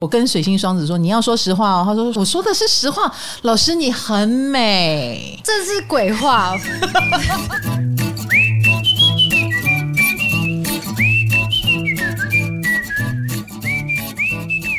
我跟水星双子说：“你要说实话哦。”他说：“我说的是实话。”老师，你很美，这是鬼话。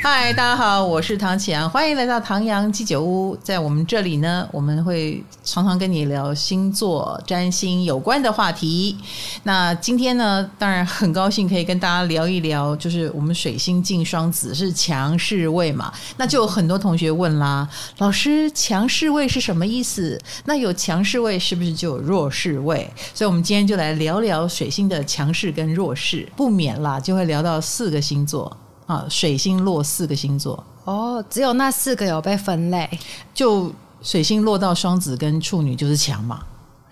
嗨，大家好，我是唐启阳，欢迎来到唐阳鸡酒屋。在我们这里呢，我们会常常跟你聊星座、占星有关的话题。那今天呢，当然很高兴可以跟大家聊一聊，就是我们水星进双子是强势位嘛。那就有很多同学问啦，老师，强势位是什么意思？那有强势位是不是就有弱势位？所以我们今天就来聊聊水星的强势跟弱势，不免啦就会聊到四个星座。啊，水星落四个星座哦，只有那四个有被分类，就水星落到双子跟处女就是强嘛？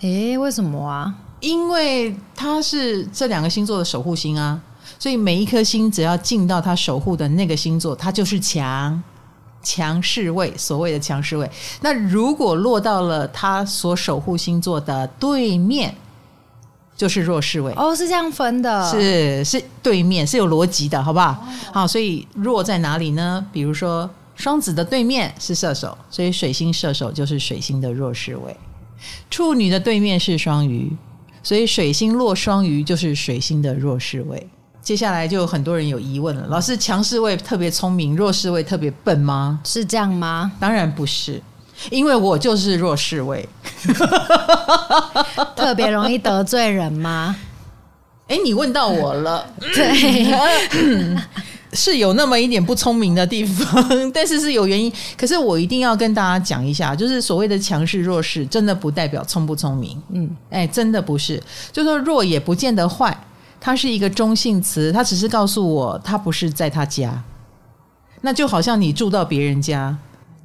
诶，为什么啊？因为它是这两个星座的守护星啊，所以每一颗星只要进到它守护的那个星座，它就是强强势位，所谓的强势位。那如果落到了它所守护星座的对面。就是弱势位哦，是这样分的，是是对面是有逻辑的，好不好？哦、好，所以弱在哪里呢？比如说双子的对面是射手，所以水星射手就是水星的弱势位；处女的对面是双鱼，所以水星落双鱼就是水星的弱势位。接下来就有很多人有疑问了，老师，强势位特别聪明，弱势位特别笨吗？是这样吗？当然不是。因为我就是弱势位，特别容易得罪人吗？哎，你问到我了，对，是有那么一点不聪明的地方，但是是有原因。可是我一定要跟大家讲一下，就是所谓的强势弱势，真的不代表聪不聪明。嗯，哎，真的不是，就说弱也不见得坏，它是一个中性词，它只是告诉我，它不是在他家。那就好像你住到别人家。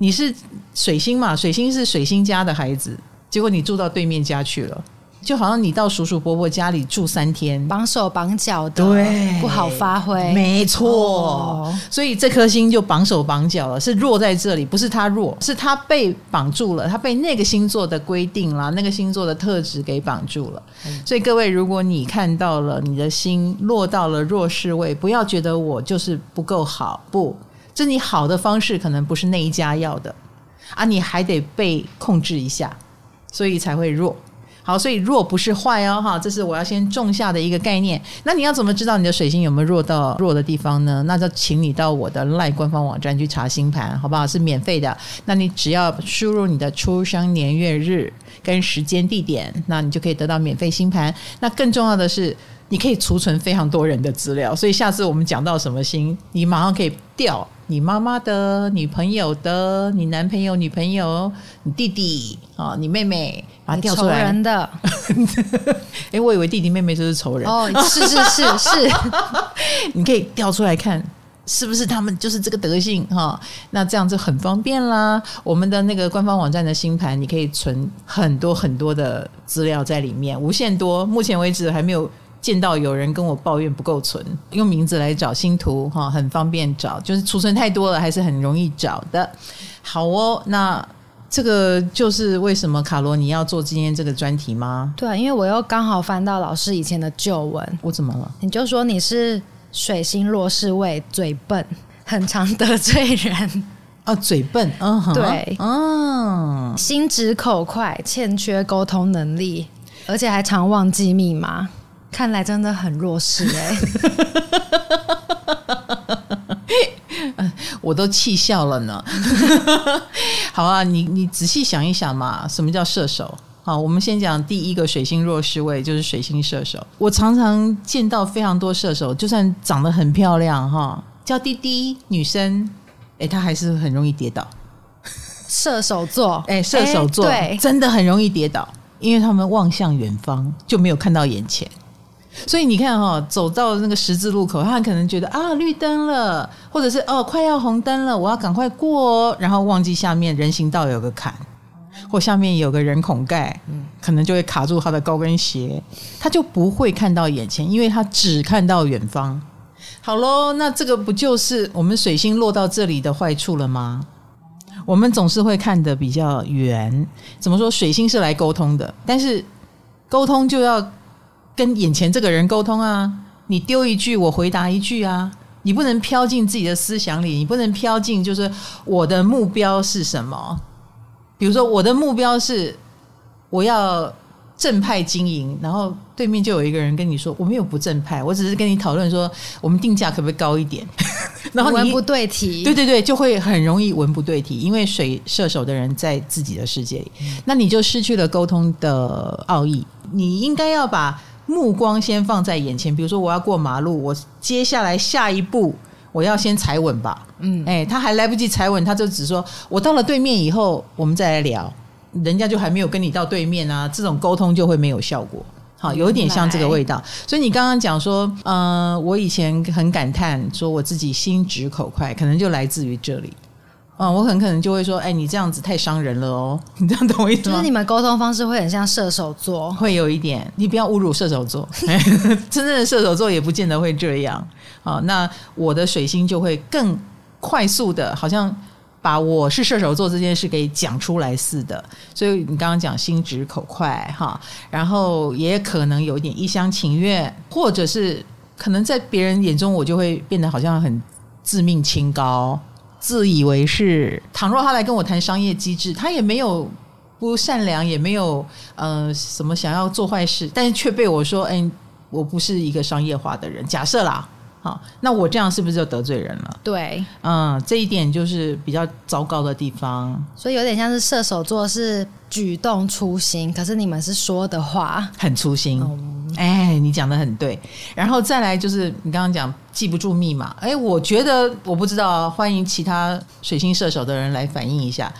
你是水星嘛？水星是水星家的孩子，结果你住到对面家去了，就好像你到叔叔伯伯家里住三天，绑手绑脚的，对，不好发挥。没错，哦、所以这颗星就绑手绑脚了，是弱在这里，不是他弱，是他被绑住了，他被那个星座的规定啦，那个星座的特质给绑住了。嗯、所以各位，如果你看到了你的心落到了弱势位，不要觉得我就是不够好，不。这你好的方式可能不是那一家要的啊，你还得被控制一下，所以才会弱。好，所以弱不是坏哦，哈，这是我要先种下的一个概念。那你要怎么知道你的水星有没有弱到弱的地方呢？那就请你到我的 LINE 官方网站去查星盘，好不好？是免费的。那你只要输入你的出生年月日跟时间地点，那你就可以得到免费星盘。那更重要的是，你可以储存非常多人的资料，所以下次我们讲到什么星，你马上可以调。你妈妈的女朋友的，你男朋友女朋友，你弟弟啊，你妹妹，把它调出来。仇人的，哎，我以为弟弟妹妹就是仇人。哦，是是是是，你可以调出来看，是不是他们就是这个德性哈？那这样就很方便啦。我们的那个官方网站的星盘，你可以存很多很多的资料在里面，无限多。目前为止还没有。见到有人跟我抱怨不够存，用名字来找星图哈，很方便找，就是储存太多了，还是很容易找的。好哦，那这个就是为什么卡罗你要做今天这个专题吗？对啊，因为我又刚好翻到老师以前的旧文，我怎么了？你就说你是水星弱势位，嘴笨，很常得罪人啊，嘴笨，嗯哼，对，嗯，心直口快，欠缺沟通能力，而且还常忘记密码。看来真的很弱势 哎、欸，我都气笑了呢。好啊，你你仔细想一想嘛，什么叫射手？好，我们先讲第一个水星弱势位，就是水星射手。我常常见到非常多射手，就算长得很漂亮哈，叫滴滴女生，哎，她还是很容易跌倒。射手座，哎，射手座对，真的很容易跌倒，因为他们望向远方，就没有看到眼前。所以你看哈、走到那个十字路口，他可能觉得啊绿灯了，或者是哦快要红灯了，我要赶快过哦，然后忘记下面人行道有个坎，或下面有个人孔盖，可能就会卡住他的高跟鞋，他就不会看到眼前，因为他只看到远方。好喽，那这个不就是我们水星落到这里的坏处了吗？我们总是会看得比较远。怎么说？水星是来沟通的，但是沟通就要。跟眼前这个人沟通啊，你丢一句我回答一句啊，你不能飘进自己的思想里，你不能飘进就是我的目标是什么？比如说我的目标是我要。正派经营，然后对面就有一个人跟你说：“我没有不正派，我只是跟你讨论说，我们定价可不可以高一点？” 然后你文不对题，对对对，就会很容易文不对题，因为水射手的人在自己的世界里，嗯、那你就失去了沟通的奥义。你应该要把目光先放在眼前，比如说我要过马路，我接下来下一步我要先踩稳吧。嗯，哎，他还来不及踩稳，他就只说：“我到了对面以后，我们再来聊。”人家就还没有跟你到对面啊，这种沟通就会没有效果。好，有一点像这个味道。所以你刚刚讲说，呃，我以前很感叹说我自己心直口快，可能就来自于这里。啊、呃，我很可能就会说，哎，你这样子太伤人了哦。你这样懂我意思吗？就是你们沟通方式会很像射手座，会有一点。你不要侮辱射手座，真正的射手座也不见得会这样。啊，那我的水星就会更快速的，好像。把我是射手座这件事给讲出来似的，所以你刚刚讲心直口快哈，然后也可能有一点一厢情愿，或者是可能在别人眼中我就会变得好像很自命清高、自以为是。倘若他来跟我谈商业机制，他也没有不善良，也没有呃什么想要做坏事，但是却被我说，哎，我不是一个商业化的人。假设啦。好，那我这样是不是就得罪人了？对，嗯，这一点就是比较糟糕的地方。所以有点像是射手座是举动粗心，可是你们是说的话很粗心。哎、嗯，你讲的很对。然后再来就是你刚刚讲记不住密码。哎，我觉得我不知道，欢迎其他水星射手的人来反映一下。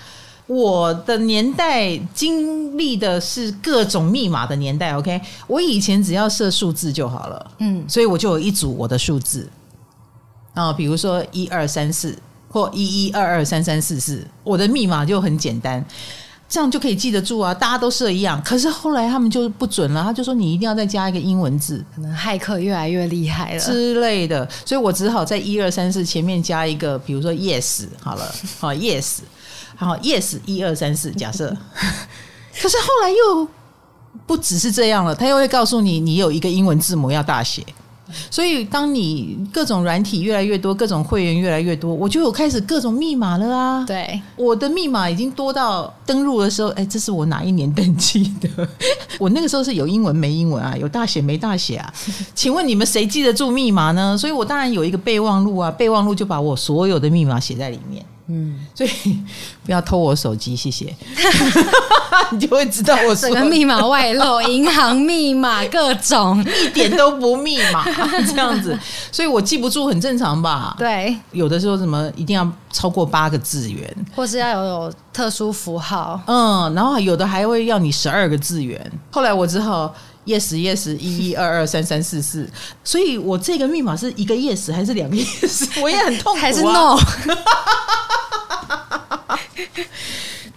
我的年代经历的是各种密码的年代，OK？我以前只要设数字就好了，嗯，所以我就有一组我的数字啊，比如说一二三四或一一二二三三四四，我的密码就很简单，这样就可以记得住啊，大家都设一样。可是后来他们就不准了，他就说你一定要再加一个英文字，可能骇客越来越厉害了之类的，所以我只好在一二三四前面加一个，比如说 yes 好了，好 yes。好，yes，一二三四，假设。可是后来又不只是这样了，他又会告诉你，你有一个英文字母要大写。所以，当你各种软体越来越多，各种会员越来越多，我就有开始各种密码了啊。对，我的密码已经多到登录的时候，哎，这是我哪一年登记的？我那个时候是有英文没英文啊，有大写没大写啊？请问你们谁记得住密码呢？所以我当然有一个备忘录啊，备忘录就把我所有的密码写在里面。嗯，所以不要偷我手机，谢谢。你就会知道我整个密码外露，银行密码各种，一点都不密码 这样子，所以我记不住很正常吧？对，有的时候什么一定要超过八个字元，或是要有有特殊符号，嗯，然后有的还会要你十二个字元。后来我只好 yes yes 一一二二三三四四，所以我这个密码是一个 yes 还是两个 yes？我也很痛苦啊，还是 no？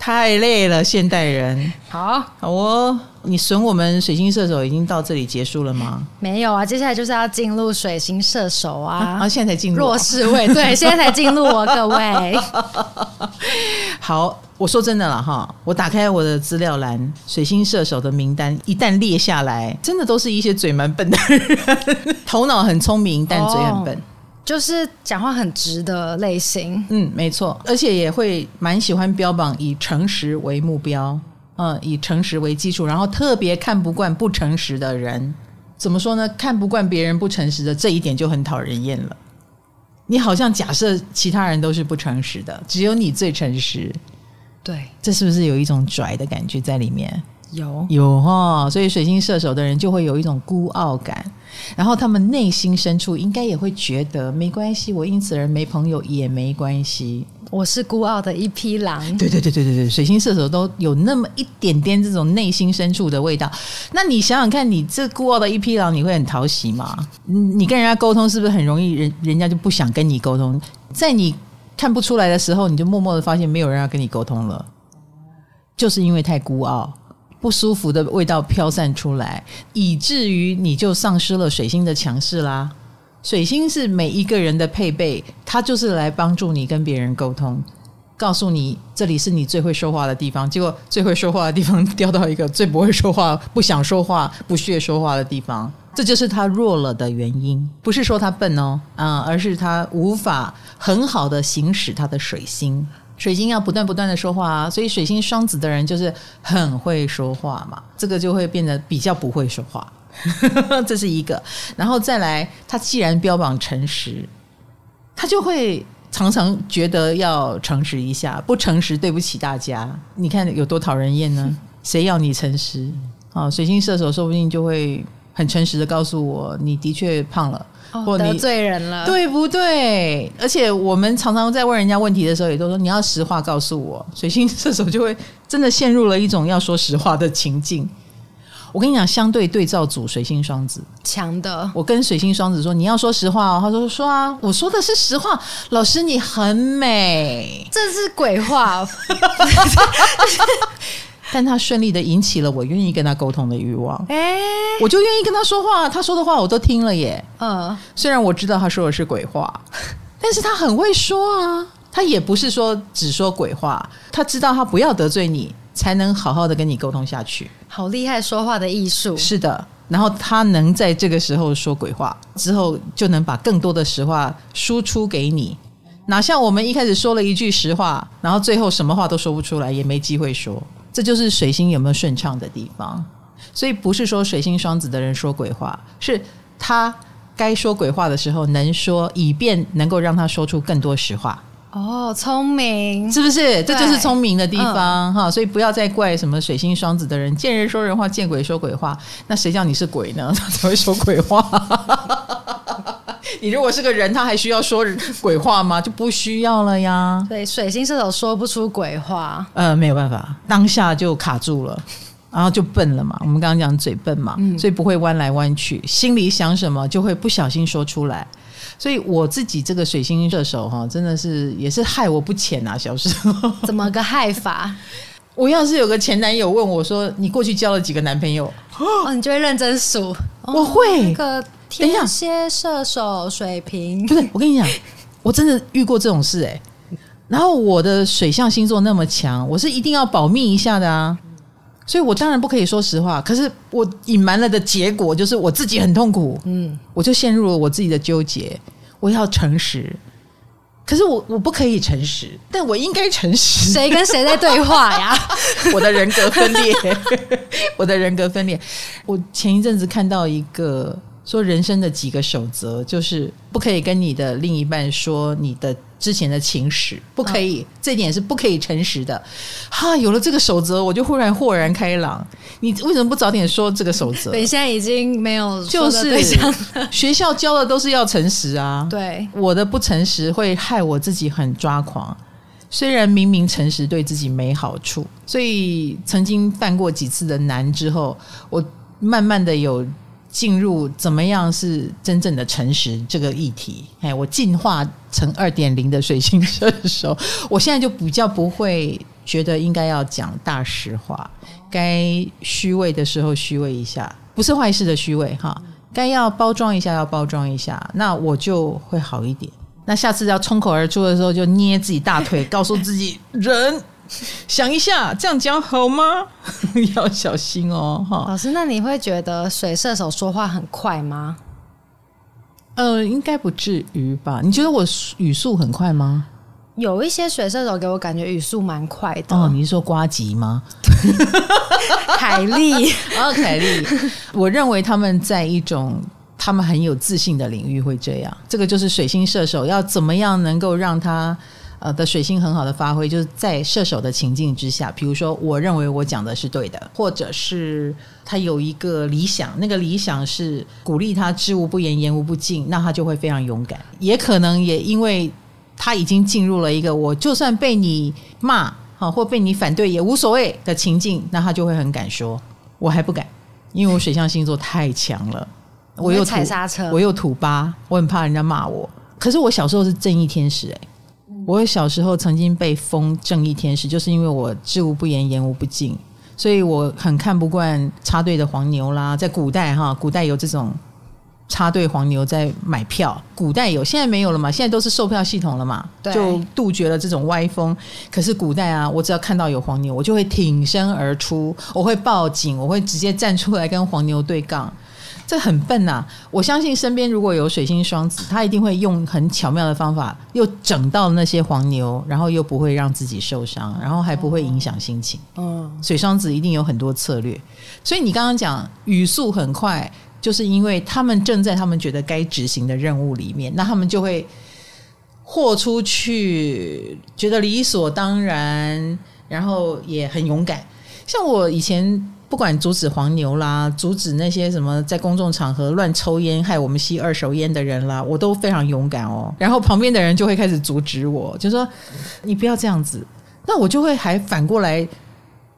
太累了，现代人。好，好哦。你损我们水星射手已经到这里结束了吗？没有啊，接下来就是要进入水星射手啊。啊，现在才进入弱势位，对，现在才进入哦，各位。好，我说真的了哈，我打开我的资料栏，水星射手的名单一旦列下来，真的都是一些嘴蛮笨的人，头脑很聪明，但嘴很笨。哦就是讲话很直的类型，嗯，没错，而且也会蛮喜欢标榜以诚实为目标，嗯，以诚实为基础，然后特别看不惯不诚实的人。怎么说呢？看不惯别人不诚实的这一点就很讨人厌了。你好像假设其他人都是不诚实的，只有你最诚实，对，这是不是有一种拽的感觉在里面？有有哈，所以水星射手的人就会有一种孤傲感，然后他们内心深处应该也会觉得没关系，我因此而没朋友也没关系，我是孤傲的一匹狼。对对对对对对，水星射手都有那么一点点这种内心深处的味道。那你想想看，你这孤傲的一匹狼，你会很讨喜吗？你跟人家沟通是不是很容易人人家就不想跟你沟通？在你看不出来的时候，你就默默的发现没有人要跟你沟通了，就是因为太孤傲。不舒服的味道飘散出来，以至于你就丧失了水星的强势啦。水星是每一个人的配备，它就是来帮助你跟别人沟通，告诉你这里是你最会说话的地方。结果最会说话的地方掉到一个最不会说话、不想说话、不屑说话的地方。这就是他弱了的原因。不是说他笨哦，啊、嗯，而是他无法很好的行使他的水星。水星要不断不断的说话啊，所以水星双子的人就是很会说话嘛，这个就会变得比较不会说话，这是一个。然后再来，他既然标榜诚实，他就会常常觉得要诚实一下，不诚实对不起大家。你看有多讨人厌呢？谁要你诚实？啊，水星射手说不定就会很诚实的告诉我，你的确胖了。或得罪人了，对不对？而且我们常常在问人家问题的时候，也都说你要实话告诉我。水星射手就会真的陷入了一种要说实话的情境。我跟你讲，相对对照组水星双子强的。我跟水星双子说你要说实话哦，他说说啊，我说的是实话。老师你很美，这是鬼话。但他顺利的引起了我愿意跟他沟通的欲望，哎、欸，我就愿意跟他说话，他说的话我都听了耶。嗯，虽然我知道他说的是鬼话，但是他很会说啊。他也不是说只说鬼话，他知道他不要得罪你，才能好好的跟你沟通下去。好厉害，说话的艺术。是的，然后他能在这个时候说鬼话，之后就能把更多的实话输出给你。哪像我们一开始说了一句实话，然后最后什么话都说不出来，也没机会说。这就是水星有没有顺畅的地方，所以不是说水星双子的人说鬼话，是他该说鬼话的时候能说，以便能够让他说出更多实话。哦，聪明，是不是？这就是聪明的地方哈、嗯！所以不要再怪什么水星双子的人，见人说人话，见鬼说鬼话。那谁叫你是鬼呢？他才会说鬼话。你如果是个人，他还需要说鬼话吗？就不需要了呀。对，水星射手说不出鬼话，呃，没有办法，当下就卡住了，然后就笨了嘛。我们刚刚讲嘴笨嘛，嗯，所以不会弯来弯去，心里想什么就会不小心说出来。所以我自己这个水星射手哈，真的是也是害我不浅啊。小时候怎么个害法？我要是有个前男友问我说：“你过去交了几个男朋友？”哦，你就会认真数。我会。个天蝎、射手、水瓶，不是我跟你讲，我真的遇过这种事哎、欸。然后我的水象星座那么强，我是一定要保密一下的啊。所以我当然不可以说实话。可是我隐瞒了的结果就是我自己很痛苦。嗯，我就陷入了我自己的纠结。我要诚实，可是我我不可以诚实，但我应该诚实。谁跟谁在对话呀？我的人格分裂，我的人格分裂。我前一阵子看到一个。说人生的几个守则，就是不可以跟你的另一半说你的之前的情史，不可以，哦、这点是不可以诚实的。哈，有了这个守则，我就忽然豁然开朗。你为什么不早点说这个守则？对，现在已经没有，就是学校教的都是要诚实啊。对，我的不诚实会害我自己很抓狂。虽然明明诚实对自己没好处，所以曾经犯过几次的难之后，我慢慢的有。进入怎么样是真正的诚实这个议题？哎，我进化成二点零的水星射手，我现在就比较不会觉得应该要讲大实话，该虚伪的时候虚伪一下，不是坏事的虚伪哈。该要包装一下要包装一下，那我就会好一点。那下次要冲口而出的时候，就捏自己大腿，告诉自己人。想一下，这样讲好吗？要小心哦，哈。老师，那你会觉得水射手说话很快吗？呃，应该不至于吧？你觉得我语速很快吗？有一些水射手给我感觉语速蛮快的。哦，你是说瓜吉吗？凯莉，哦，凯莉。我认为他们在一种他们很有自信的领域会这样。这个就是水星射手要怎么样能够让他。呃的水星很好的发挥，就是在射手的情境之下，比如说，我认为我讲的是对的，或者是他有一个理想，那个理想是鼓励他知无不言，言无不尽，那他就会非常勇敢。也可能也因为他已经进入了一个我就算被你骂哈或被你反对也无所谓的情境，那他就会很敢说。我还不敢，因为我水象星座太强了，我又踩刹车，我又土八，我很怕人家骂我。可是我小时候是正义天使哎、欸。我小时候曾经被封正义天使，就是因为我知无不言，言无不尽，所以我很看不惯插队的黄牛啦。在古代哈，古代有这种插队黄牛在买票，古代有，现在没有了嘛？现在都是售票系统了嘛？就杜绝了这种歪风。可是古代啊，我只要看到有黄牛，我就会挺身而出，我会报警，我会直接站出来跟黄牛对杠。这很笨呐、啊！我相信身边如果有水星双子，他一定会用很巧妙的方法，又整到那些黄牛，然后又不会让自己受伤，然后还不会影响心情。嗯，水双子一定有很多策略。所以你刚刚讲语速很快，就是因为他们正在他们觉得该执行的任务里面，那他们就会豁出去，觉得理所当然，然后也很勇敢。像我以前。不管阻止黄牛啦，阻止那些什么在公众场合乱抽烟害我们吸二手烟的人啦，我都非常勇敢哦。然后旁边的人就会开始阻止我，就说你不要这样子。那我就会还反过来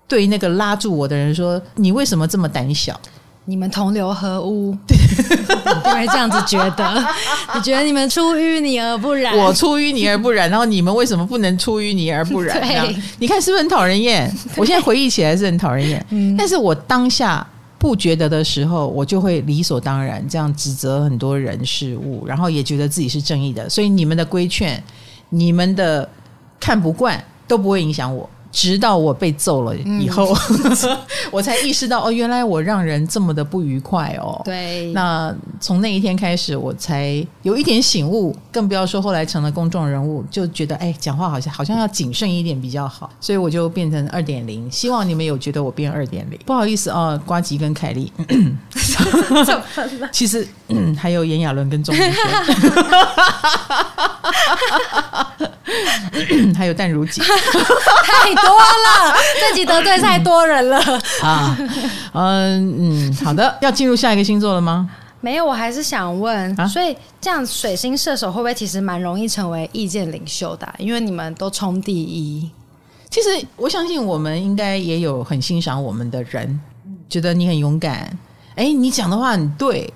对那个拉住我的人说，你为什么这么胆小？你们同流合污，因为这样子觉得，你觉得你们出淤泥而不染，我出淤泥而不染，然后你们为什么不能出淤泥而不染？对，你看是不是很讨人厌？我现在回忆起来是很讨人厌，嗯，但是我当下不觉得的时候，我就会理所当然这样指责很多人事物，然后也觉得自己是正义的，所以你们的规劝，你们的看不惯都不会影响我。直到我被揍了以后，嗯、我才意识到哦，原来我让人这么的不愉快哦。对，那从那一天开始，我才有一点醒悟，更不要说后来成了公众人物，就觉得哎，讲话好像好像要谨慎一点比较好，所以我就变成二点零。希望你们有觉得我变二点零。不好意思哦，瓜吉跟凯莉，其实、嗯、还有炎亚纶跟钟明轩，还有淡如姐。多了，自己得罪太多人了啊！嗯嗯，好的，要进入下一个星座了吗？没有，我还是想问，啊、所以这样水星射手会不会其实蛮容易成为意见领袖的、啊？因为你们都冲第一。其实我相信我们应该也有很欣赏我们的人，觉得你很勇敢。哎，你讲的话很对，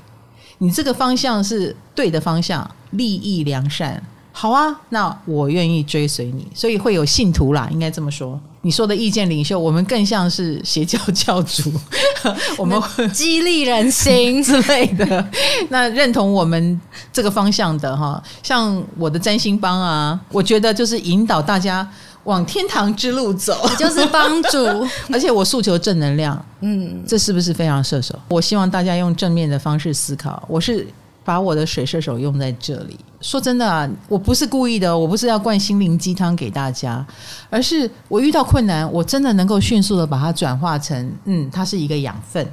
你这个方向是对的方向，利益良善。好啊，那我愿意追随你，所以会有信徒啦，应该这么说。你说的意见领袖，我们更像是邪教教主，我们会激励人心 之类的。那认同我们这个方向的哈，像我的占星帮啊，我觉得就是引导大家往天堂之路走，就是帮助。而且我诉求正能量，嗯，这是不是非常射手？我希望大家用正面的方式思考。我是。把我的水射手用在这里。说真的啊，我不是故意的，我不是要灌心灵鸡汤给大家，而是我遇到困难，我真的能够迅速的把它转化成，嗯，它是一个养分。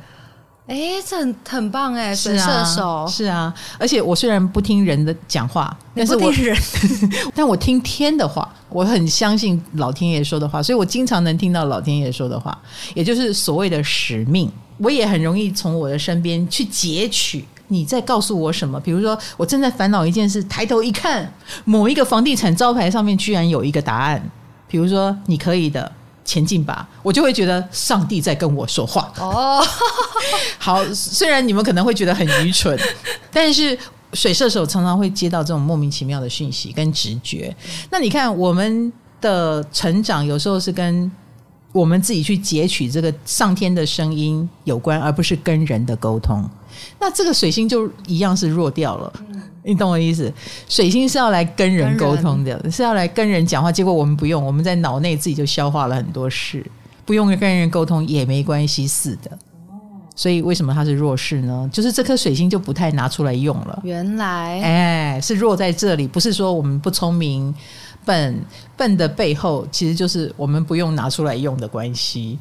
哎，这很很棒哎，水射手是啊。而且我虽然不听人的讲话，但是我人，但我听天的话，我很相信老天爷说的话，所以我经常能听到老天爷说的话，也就是所谓的使命。我也很容易从我的身边去截取。你在告诉我什么？比如说，我正在烦恼一件事，抬头一看，某一个房地产招牌上面居然有一个答案。比如说，你可以的，前进吧，我就会觉得上帝在跟我说话。哦，好，虽然你们可能会觉得很愚蠢，但是水射手常常会接到这种莫名其妙的讯息跟直觉。那你看，我们的成长有时候是跟我们自己去截取这个上天的声音有关，而不是跟人的沟通。那这个水星就一样是弱掉了，你懂我意思？水星是要来跟人沟通的，是要来跟人讲话。结果我们不用，我们在脑内自己就消化了很多事，不用跟人沟通也没关系似的。所以为什么它是弱势呢？就是这颗水星就不太拿出来用了。原来，哎，是弱在这里，不是说我们不聪明。笨笨的背后，其实就是我们不用拿出来用的关系，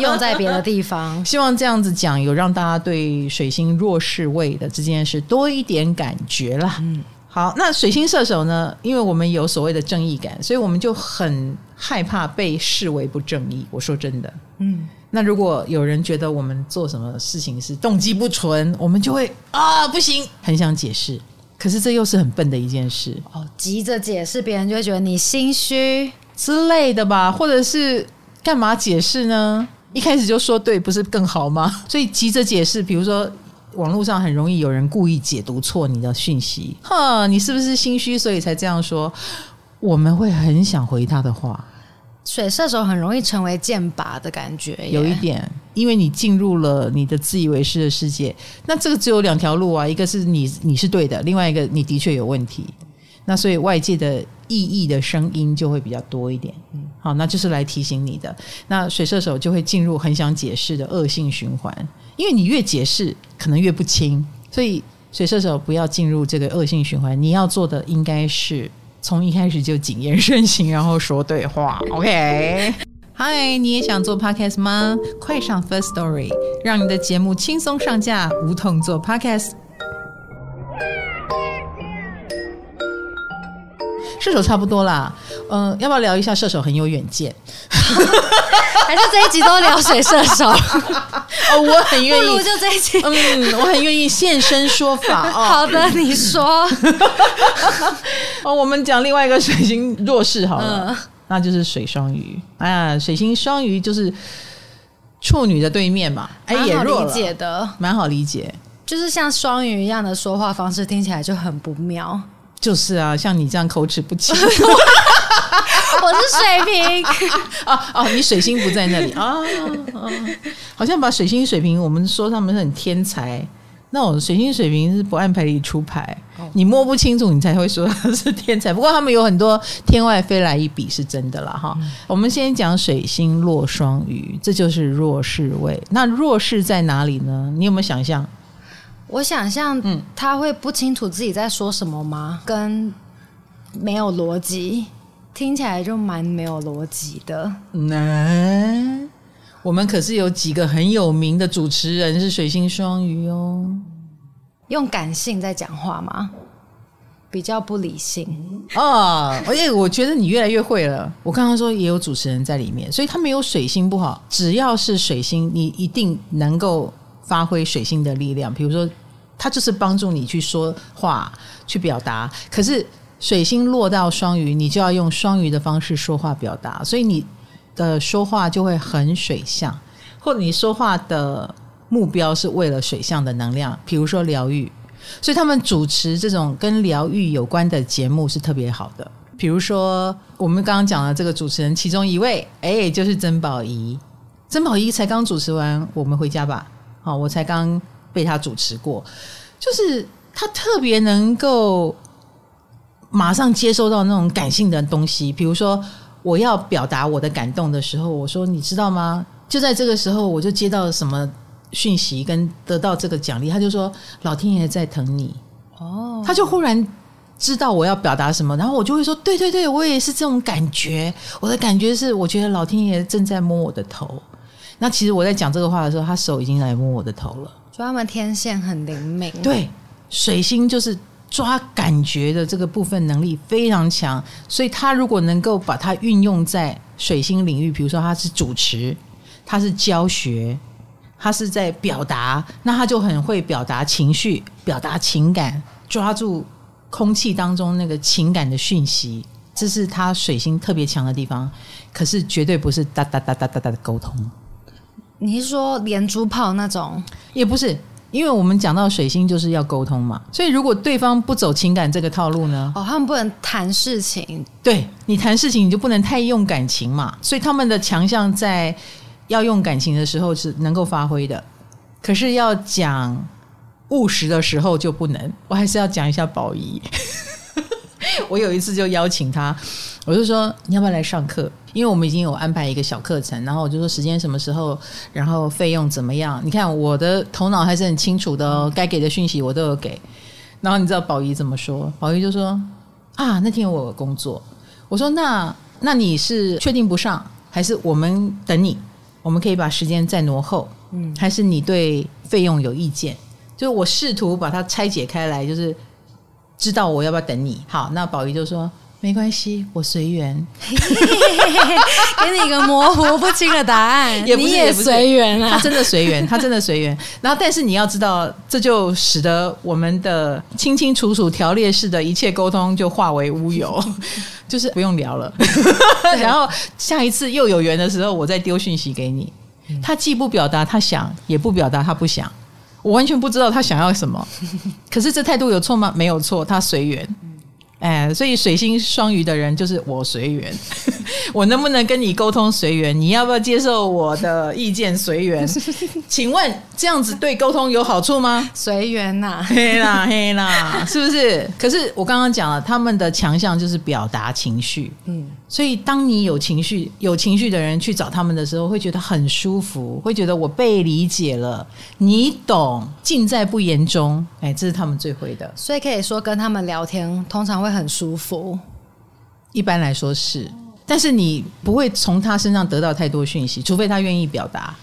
用在别的地方。希望这样子讲，有让大家对水星弱势位的这件事多一点感觉啦。嗯，好，那水星射手呢？因为我们有所谓的正义感，所以我们就很害怕被视为不正义。我说真的，嗯，那如果有人觉得我们做什么事情是动机不纯，我们就会啊，不行，很想解释。可是这又是很笨的一件事哦，急着解释，别人就会觉得你心虚之类的吧，或者是干嘛解释呢？一开始就说对，不是更好吗？所以急着解释，比如说网络上很容易有人故意解读错你的讯息，哈，你是不是心虚，所以才这样说？我们会很想回他的话。水射手很容易成为箭靶的感觉，有一点，因为你进入了你的自以为是的世界。那这个只有两条路啊，一个是你你是对的，另外一个你的确有问题。那所以外界的异议的声音就会比较多一点。嗯，好，那就是来提醒你的。那水射手就会进入很想解释的恶性循环，因为你越解释，可能越不清。所以水射手不要进入这个恶性循环，你要做的应该是从一开始就谨言慎行，然后说对话。OK，嗨，你也想做 Podcast 吗？快上 First Story，让你的节目轻松上架，无痛做 Podcast。射手差不多啦，嗯、呃，要不要聊一下射手很有远见？还是这一集都聊水射手？哦，我很愿意，就这一集，嗯，我很愿意现身说法。哦、好的，你说。哦，我们讲另外一个水星弱势好了，嗯、那就是水双鱼。哎呀，水星双鱼就是处女的对面嘛，哎，也弱蛮好理解。就是像双鱼一样的说话方式，听起来就很不妙。就是啊，像你这样口齿不清，我是水瓶哦哦！你水星不在那里啊，啊，好像把水星水瓶，我们说他们是很天才，那种水星水瓶是不按牌理出牌，你摸不清楚，你才会说他是天才。不过他们有很多天外飞来一笔，是真的了哈。嗯、我们先讲水星落双鱼，这就是弱势位。那弱势在哪里呢？你有没有想象？我想象，嗯，他会不清楚自己在说什么吗？跟没有逻辑，听起来就蛮没有逻辑的。那我们可是有几个很有名的主持人是水星双鱼哦，用感性在讲话吗？比较不理性啊！而且我觉得你越来越会了。我刚刚说也有主持人在里面，所以他没有水星不好，只要是水星，你一定能够。发挥水星的力量，比如说，他就是帮助你去说话、去表达。可是水星落到双鱼，你就要用双鱼的方式说话表达，所以你的说话就会很水象，或者你说话的目标是为了水象的能量，比如说疗愈。所以他们主持这种跟疗愈有关的节目是特别好的。比如说我们刚刚讲的这个主持人其中一位，哎，就是曾宝仪。曾宝仪才刚主持完，我们回家吧。好，我才刚被他主持过，就是他特别能够马上接收到那种感性的东西。比如说，我要表达我的感动的时候，我说：“你知道吗？”就在这个时候，我就接到了什么讯息，跟得到这个奖励。他就说：“老天爷在疼你。”哦，他就忽然知道我要表达什么，然后我就会说：“对对对，我也是这种感觉。我的感觉是，我觉得老天爷正在摸我的头。”那其实我在讲这个话的时候，他手已经来摸我的头了。所以他们天线很灵敏。对，水星就是抓感觉的这个部分能力非常强，所以他如果能够把它运用在水星领域，比如说他是主持，他是教学，他是在表达，那他就很会表达情绪、表达情感，抓住空气当中那个情感的讯息，这是他水星特别强的地方。可是绝对不是哒哒哒哒哒哒的沟通。你是说连珠炮那种？也不是，因为我们讲到水星就是要沟通嘛，所以如果对方不走情感这个套路呢？哦，他们不能谈事情。对，你谈事情，你就不能太用感情嘛，所以他们的强项在要用感情的时候是能够发挥的，可是要讲务实的时候就不能。我还是要讲一下宝仪，我有一次就邀请他。我就说你要不要来上课？因为我们已经有安排一个小课程，然后我就说时间什么时候，然后费用怎么样？你看我的头脑还是很清楚的哦，该给的讯息我都有给。然后你知道宝仪怎么说？宝仪就说啊，那天我有工作。我说那那你是确定不上，还是我们等你？我们可以把时间再挪后，嗯，还是你对费用有意见？就是我试图把它拆解开来，就是知道我要不要等你。好，那宝仪就说。没关系，我随缘，给你一个模糊不清的答案。也不是，你也随缘啊，他真的随缘，他真的随缘。然后，但是你要知道，这就使得我们的清清楚楚条列式的一切沟通就化为乌有，就是不用聊了。然后下一次又有缘的时候，我再丢讯息给你。他既不表达他想，也不表达他不想，我完全不知道他想要什么。可是这态度有错吗？没有错，他随缘。哎，所以水星双鱼的人就是我随缘，我能不能跟你沟通随缘？你要不要接受我的意见随缘？请问这样子对沟通有好处吗？随缘呐，嘿啦嘿啦，是不是？可是我刚刚讲了，他们的强项就是表达情绪，嗯，所以当你有情绪、有情绪的人去找他们的时候，会觉得很舒服，会觉得我被理解了，你懂，尽在不言中。哎，这是他们最会的。所以可以说跟他们聊天，通常会很舒服。一般来说是，但是你不会从他身上得到太多讯息，除非他愿意表达。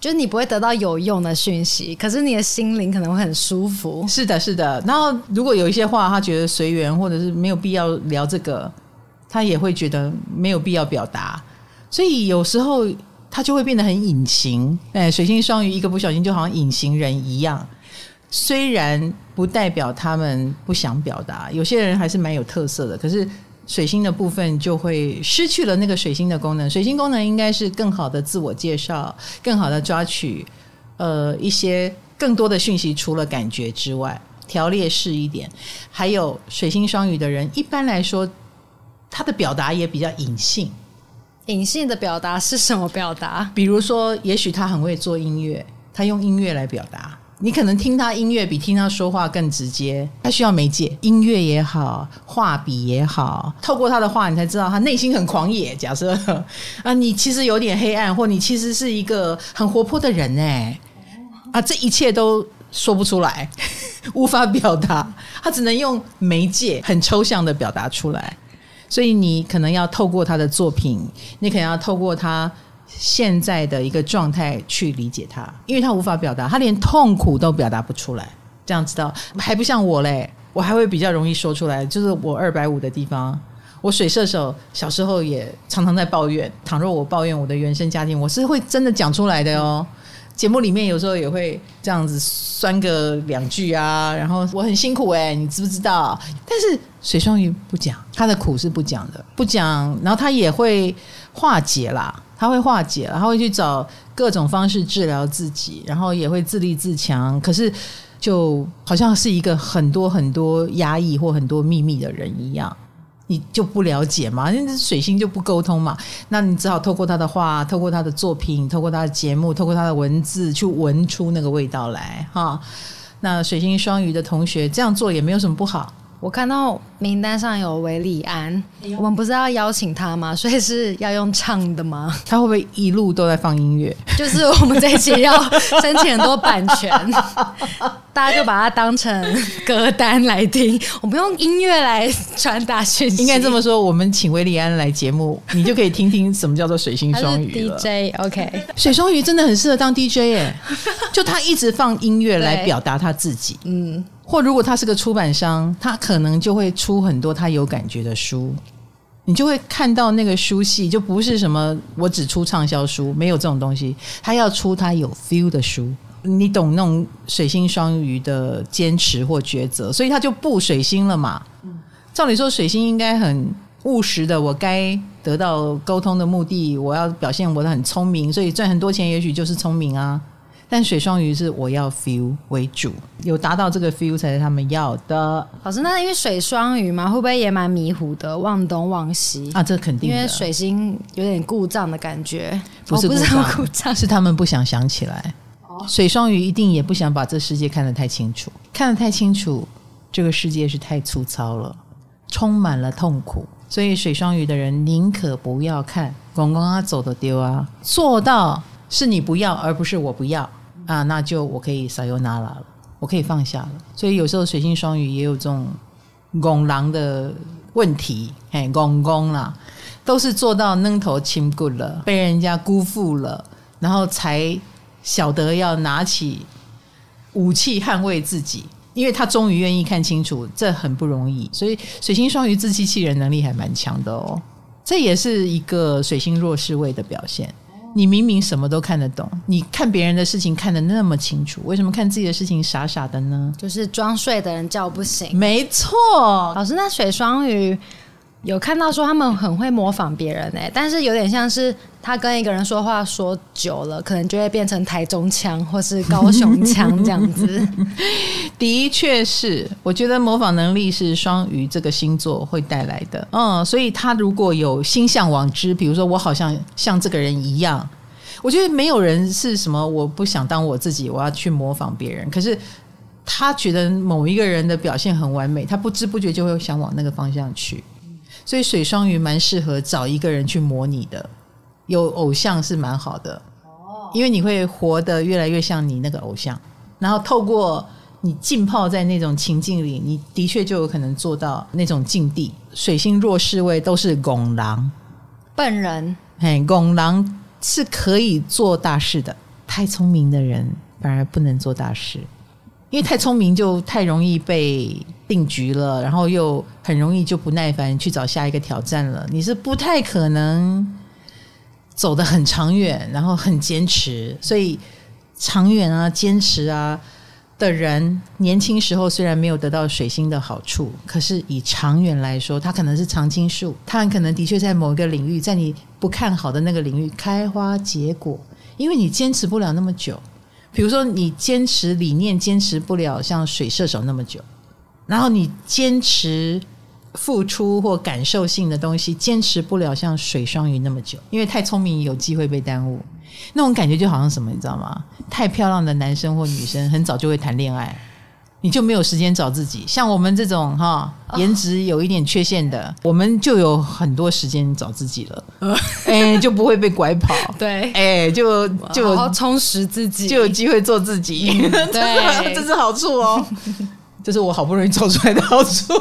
就是你不会得到有用的讯息，可是你的心灵可能会很舒服。是的，是的。然后如果有一些话，他觉得随缘，或者是没有必要聊这个，他也会觉得没有必要表达。所以有时候他就会变得很隐形。哎，水星双鱼一个不小心就好像隐形人一样。虽然不代表他们不想表达，有些人还是蛮有特色的。可是。水星的部分就会失去了那个水星的功能。水星功能应该是更好的自我介绍，更好的抓取呃一些更多的讯息，除了感觉之外，条列式一点。还有水星双鱼的人，一般来说他的表达也比较隐性。隐性的表达是什么表达？比如说，也许他很会做音乐，他用音乐来表达。你可能听他音乐比听他说话更直接，他需要媒介，音乐也好，画笔也好，透过他的话，你才知道他内心很狂野。假设啊，你其实有点黑暗，或你其实是一个很活泼的人哎，啊，这一切都说不出来，无法表达，他只能用媒介很抽象的表达出来，所以你可能要透过他的作品，你可能要透过他。现在的一个状态去理解他，因为他无法表达，他连痛苦都表达不出来。这样知道还不像我嘞，我还会比较容易说出来。就是我二百五的地方，我水射手小时候也常常在抱怨。倘若我抱怨我的原生家庭，我是会真的讲出来的哦。节目里面有时候也会这样子酸个两句啊，然后我很辛苦哎，你知不知道？但是水双鱼不讲，他的苦是不讲的，不讲，然后他也会化解啦。他会化解，他会去找各种方式治疗自己，然后也会自立自强。可是，就好像是一个很多很多压抑或很多秘密的人一样，你就不了解嘛？因为水星就不沟通嘛。那你只好透过他的话，透过他的作品，透过他的节目，透过他的文字，去闻出那个味道来哈。那水星双鱼的同学这样做也没有什么不好。我看到名单上有韦礼安，我们不是要邀请他吗？所以是要用唱的吗？他会不会一路都在放音乐？就是我们这一期要申请很多版权，大家就把它当成歌单来听。我们用音乐来传达讯息。应该这么说，我们请韦礼安来节目，你就可以听听什么叫做水星双鱼。DJ OK，水双鱼真的很适合当 DJ 耶，就他一直放音乐来表达他自己。嗯。或如果他是个出版商，他可能就会出很多他有感觉的书，你就会看到那个书系就不是什么我只出畅销书，没有这种东西，他要出他有 feel 的书。你懂那种水星双鱼的坚持或抉择，所以他就不水星了嘛。照理说，水星应该很务实的，我该得到沟通的目的，我要表现我的很聪明，所以赚很多钱，也许就是聪明啊。但水双鱼是我要 feel 为主，有达到这个 feel 才是他们要的。老师，那因为水双鱼嘛，会不会也蛮迷糊的，忘东忘西啊？这肯定，因为水星有点故障的感觉，不是故障，故障是他们不想想起来。水双鱼一定也不想把这世界看得太清楚，看得太清楚，这个世界是太粗糙了，充满了痛苦。所以水双鱼的人宁可不要看，公公啊走的丢啊，做到是你不要，而不是我不要。啊，那就我可以撒尤那拉了，我可以放下了。所以有时候水星双鱼也有这种拱狼的问题，哎，拱拱啦，都是做到愣头轻骨了，被人家辜负了，然后才晓得要拿起武器捍卫自己，因为他终于愿意看清楚，这很不容易。所以水星双鱼自欺欺人能力还蛮强的哦，这也是一个水星弱势位的表现。你明明什么都看得懂，你看别人的事情看得那么清楚，为什么看自己的事情傻傻的呢？就是装睡的人叫不醒。没错，老师，那水双鱼。有看到说他们很会模仿别人哎，但是有点像是他跟一个人说话说久了，可能就会变成台中腔或是高雄腔这样子。的确是，我觉得模仿能力是双鱼这个星座会带来的。嗯，所以他如果有心向往之，比如说我好像像这个人一样，我觉得没有人是什么我不想当我自己，我要去模仿别人。可是他觉得某一个人的表现很完美，他不知不觉就会想往那个方向去。所以水双鱼蛮适合找一个人去模拟的，有偶像是蛮好的哦，因为你会活得越来越像你那个偶像，然后透过你浸泡在那种情境里，你的确就有可能做到那种境地。水星弱势位都是拱狼，笨人，嘿，拱狼是可以做大事的，太聪明的人反而不能做大事。因为太聪明就太容易被定局了，然后又很容易就不耐烦去找下一个挑战了。你是不太可能走得很长远，然后很坚持。所以长远啊、坚持啊的人，年轻时候虽然没有得到水星的好处，可是以长远来说，他可能是常青树，他很可能的确在某一个领域，在你不看好的那个领域开花结果，因为你坚持不了那么久。比如说，你坚持理念坚持不了像水射手那么久，然后你坚持付出或感受性的东西坚持不了像水双鱼那么久，因为太聪明有机会被耽误。那种感觉就好像什么，你知道吗？太漂亮的男生或女生很早就会谈恋爱。你就没有时间找自己，像我们这种哈颜值有一点缺陷的，哦、我们就有很多时间找自己了，哎、欸，就不会被拐跑，对，哎、欸，就就好好充实自己，就有机会做自己，嗯、对，这是好处哦，这是我好不容易找出来的好处，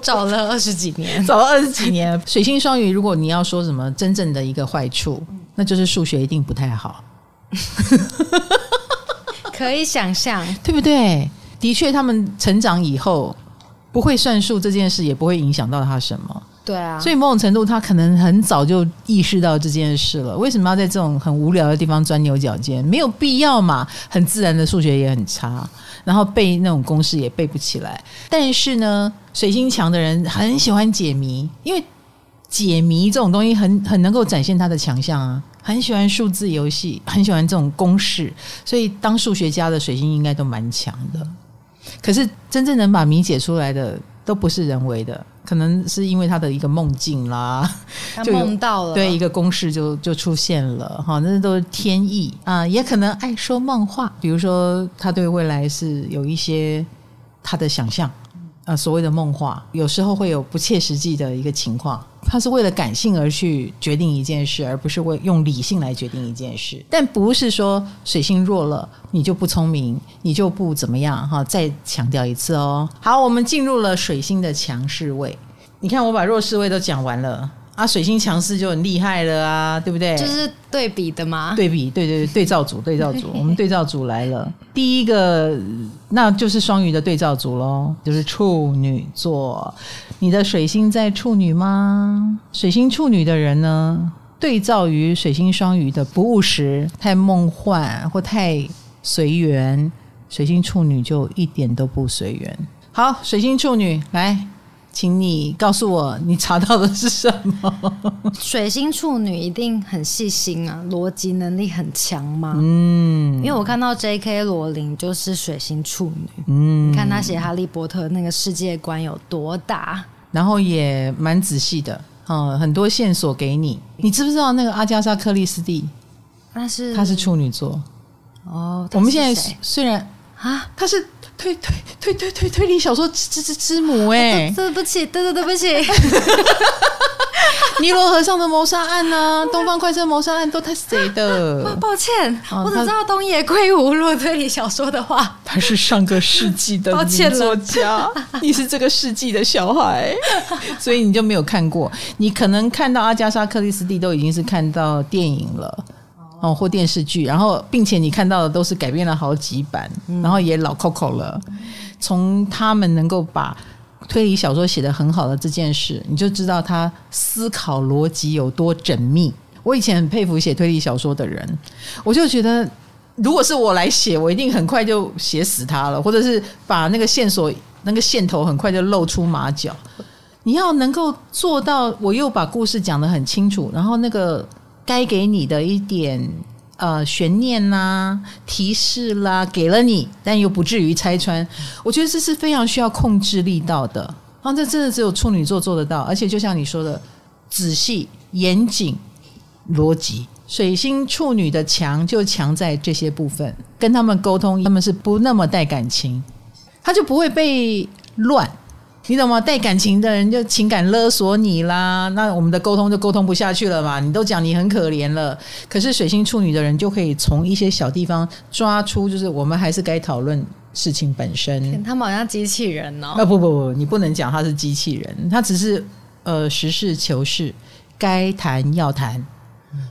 找了二十几年，找了二十几年，水星双鱼，如果你要说什么真正的一个坏处，那就是数学一定不太好。可以想象，对不对？的确，他们成长以后不会算数这件事，也不会影响到他什么。对啊，所以某种程度，他可能很早就意识到这件事了。为什么要在这种很无聊的地方钻牛角尖？没有必要嘛。很自然的数学也很差，然后背那种公式也背不起来。但是呢，水星强的人很喜欢解谜，因为解谜这种东西很很能够展现他的强项啊。很喜欢数字游戏，很喜欢这种公式，所以当数学家的水星应该都蛮强的。可是真正能把谜解出来的都不是人为的，可能是因为他的一个梦境啦，他梦到了，对一个公式就就出现了哈，那都是天意啊，也可能爱说梦话，比如说他对未来是有一些他的想象。呃，所谓的梦话，有时候会有不切实际的一个情况。他是为了感性而去决定一件事，而不是为用理性来决定一件事。但不是说水星弱了，你就不聪明，你就不怎么样哈。再强调一次哦。好，我们进入了水星的强势位。你看，我把弱势位都讲完了。啊，水星强势就很厉害了啊，对不对？就是对比的嘛？对比，对对对，对照组，对照组，我们对照组来了。第一个，那就是双鱼的对照组喽，就是处女座。你的水星在处女吗？水星处女的人呢，对照于水星双鱼的不务实、太梦幻或太随缘，水星处女就一点都不随缘。好，水星处女来。请你告诉我，你查到的是什么？水星处女一定很细心啊，逻辑能力很强吗？嗯，因为我看到 J.K. 罗琳就是水星处女，嗯，你看他写《哈利波特》那个世界观有多大，然后也蛮仔细的，嗯，很多线索给你。你知不知道那个阿加莎·克里斯蒂？那是他是处女座哦。我们现在虽然啊，他是。推推推推推推理小说之之之母哎，对不起，对对对不起，尼罗河上的谋杀案呢，东方快车谋杀案都他是谁的？抱歉，我只知道东野圭吾。如果推理小说的话，他是上个世纪的 名作家，你是这个世纪的小孩，所以你就没有看过。你可能看到阿加莎·克里斯蒂都已经是看到电影了。哦，或电视剧，然后并且你看到的都是改编了好几版，嗯、然后也老 Coco 了。从他们能够把推理小说写得很好的这件事，你就知道他思考逻辑有多缜密。我以前很佩服写推理小说的人，我就觉得，如果是我来写，我一定很快就写死他了，或者是把那个线索、那个线头很快就露出马脚。你要能够做到，我又把故事讲得很清楚，然后那个。该给你的一点呃悬念呐、提示啦，给了你，但又不至于拆穿。我觉得这是非常需要控制力道的。啊，这真的只有处女座做得到。而且就像你说的，仔细、严谨、逻辑。水星处女的强就强在这些部分，跟他们沟通，他们是不那么带感情，他就不会被乱。你懂吗？带感情的人就情感勒索你啦，那我们的沟通就沟通不下去了嘛。你都讲你很可怜了，可是水星处女的人就可以从一些小地方抓出，就是我们还是该讨论事情本身。他们好像机器人哦。啊不不不，你不能讲他是机器人，他只是呃实事求是，该谈要谈。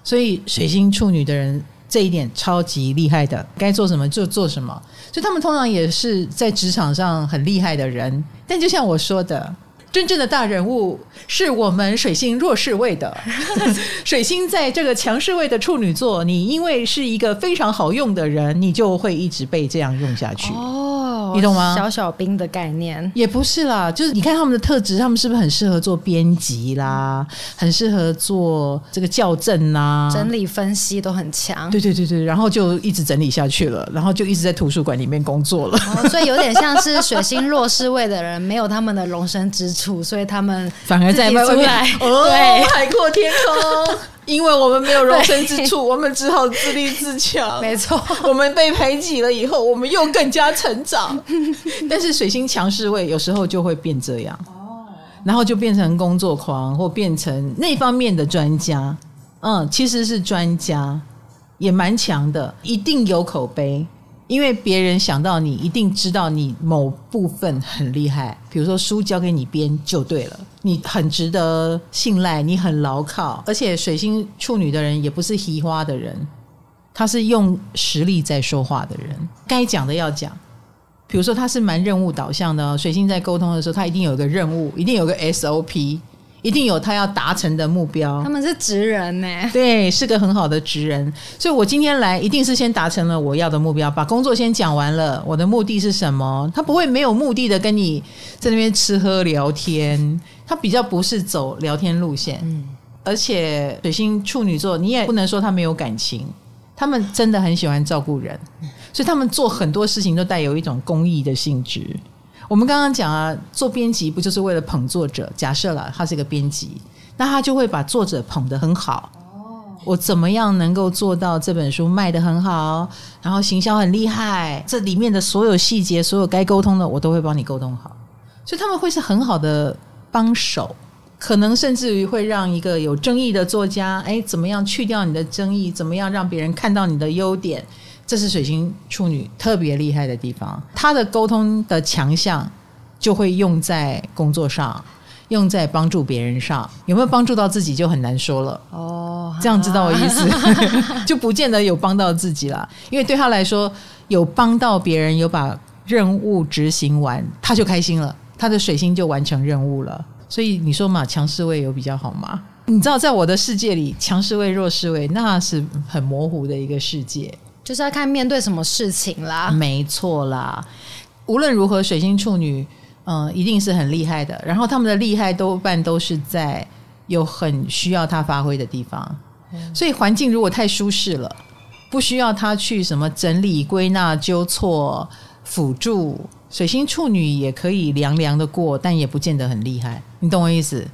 所以水星处女的人这一点超级厉害的，该做什么就做什么。所以他们通常也是在职场上很厉害的人，但就像我说的，真正的大人物是我们水星弱势位的。水星在这个强势位的处女座，你因为是一个非常好用的人，你就会一直被这样用下去。哦。你懂吗？小小兵的概念也不是啦，就是你看他们的特质，他们是不是很适合做编辑啦，很适合做这个校正啦，整理分析都很强。对对对对，然后就一直整理下去了，然后就一直在图书馆里面工作了。哦，所以有点像是水星弱势位的人，没有他们的容身之处，所以他们反而在外面哦，对，海阔天空。因为我们没有容身之处，我们只好自立自强。没错，我们被排挤了以后，我们又更加成长。但是水星强势位有时候就会变这样，然后就变成工作狂，或变成那方面的专家。嗯，其实是专家，也蛮强的，一定有口碑。因为别人想到你，一定知道你某部分很厉害。比如说书交给你编就对了，你很值得信赖，你很牢靠。而且水星处女的人也不是虚花的人，他是用实力在说话的人，该讲的要讲。比如说他是蛮任务导向的，水星在沟通的时候，他一定有一个任务，一定有个 SOP。一定有他要达成的目标。他们是职人呢？对，是个很好的职人。所以我今天来，一定是先达成了我要的目标，把工作先讲完了。我的目的是什么？他不会没有目的的跟你在那边吃喝聊天。他比较不是走聊天路线。嗯，而且水星处女座，你也不能说他没有感情。他们真的很喜欢照顾人，所以他们做很多事情都带有一种公益的性质。我们刚刚讲啊，做编辑不就是为了捧作者？假设了他是一个编辑，那他就会把作者捧得很好。我怎么样能够做到这本书卖得很好，然后行销很厉害？这里面的所有细节，所有该沟通的，我都会帮你沟通好。所以他们会是很好的帮手，可能甚至于会让一个有争议的作家，哎，怎么样去掉你的争议？怎么样让别人看到你的优点？这是水星处女特别厉害的地方，她的沟通的强项就会用在工作上，用在帮助别人上。有没有帮助到自己就很难说了。哦，这样知道我意思，就不见得有帮到自己了。因为对他来说，有帮到别人，有把任务执行完，他就开心了，他的水星就完成任务了。所以你说嘛，强势位有比较好吗？你知道，在我的世界里，强势位、弱势位，那是很模糊的一个世界。就是要看面对什么事情啦，没错啦。无论如何，水星处女，嗯、呃，一定是很厉害的。然后他们的厉害多半都是在有很需要他发挥的地方。嗯、所以环境如果太舒适了，不需要他去什么整理、归纳、纠错、辅助，水星处女也可以凉凉的过，但也不见得很厉害。你懂我意思？